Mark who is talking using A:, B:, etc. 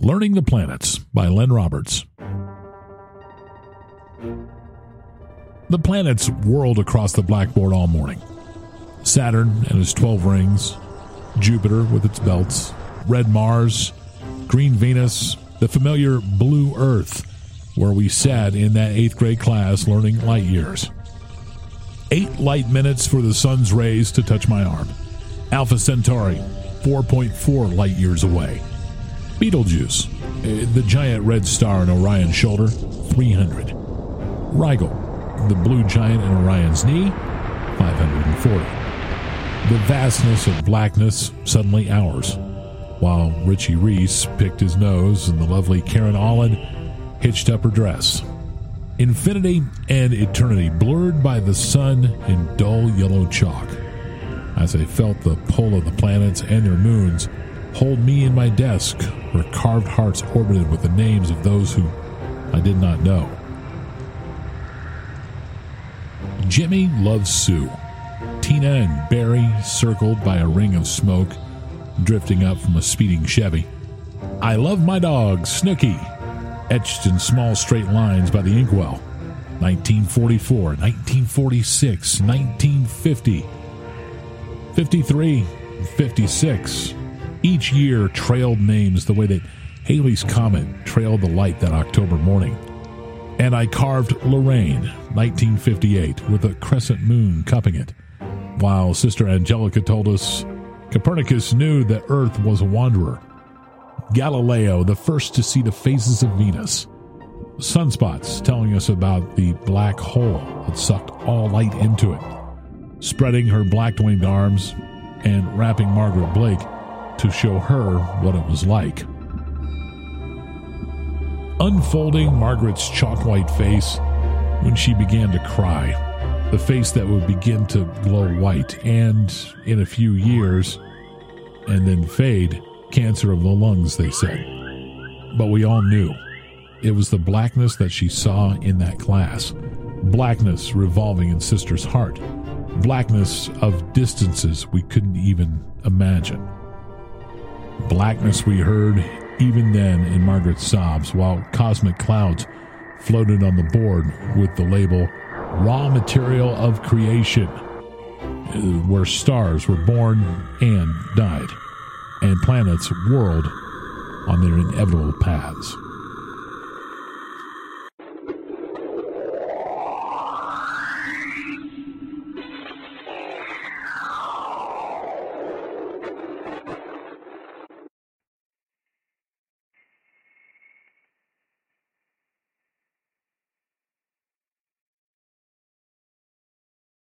A: Learning the Planets by Len Roberts. The planets whirled across the blackboard all morning. Saturn and his 12 rings, Jupiter with its belts, red Mars, green Venus, the familiar blue Earth, where we sat in that eighth grade class learning light years. Eight light minutes for the sun's rays to touch my arm. Alpha Centauri, 4.4 light years away. Betelgeuse, uh, the giant red star in Orion's shoulder, 300. Rigel, the blue giant in Orion's knee, 540. The vastness of blackness suddenly ours, while Richie Reese picked his nose and the lovely Karen Allen hitched up her dress. Infinity and eternity blurred by the sun in dull yellow chalk. As I felt the pull of the planets and their moons hold me in my desk where carved hearts orbited with the names of those who I did not know. Jimmy loves Sue. Tina and Barry circled by a ring of smoke drifting up from a speeding Chevy. I love my dog, Snooky, etched in small straight lines by the inkwell. 1944, 1946, 1950, 53, 56. Each year trailed names the way that Halley's Comet trailed the light that October morning. And I carved Lorraine, 1958, with a crescent moon cupping it, while Sister Angelica told us Copernicus knew that Earth was a wanderer. Galileo, the first to see the phases of Venus. Sunspots telling us about the black hole that sucked all light into it. Spreading her black winged arms and wrapping Margaret Blake to show her what it was like. Unfolding Margaret's chalk white face when she began to cry, the face that would begin to glow white and, in a few years, and then fade, cancer of the lungs, they said. But we all knew it was the blackness that she saw in that class, blackness revolving in Sister's heart, blackness of distances we couldn't even imagine. Blackness we heard even then in Margaret's sobs, while cosmic clouds floated on the board with the label Raw Material of Creation, uh, where stars were born and died, and planets whirled on their inevitable paths.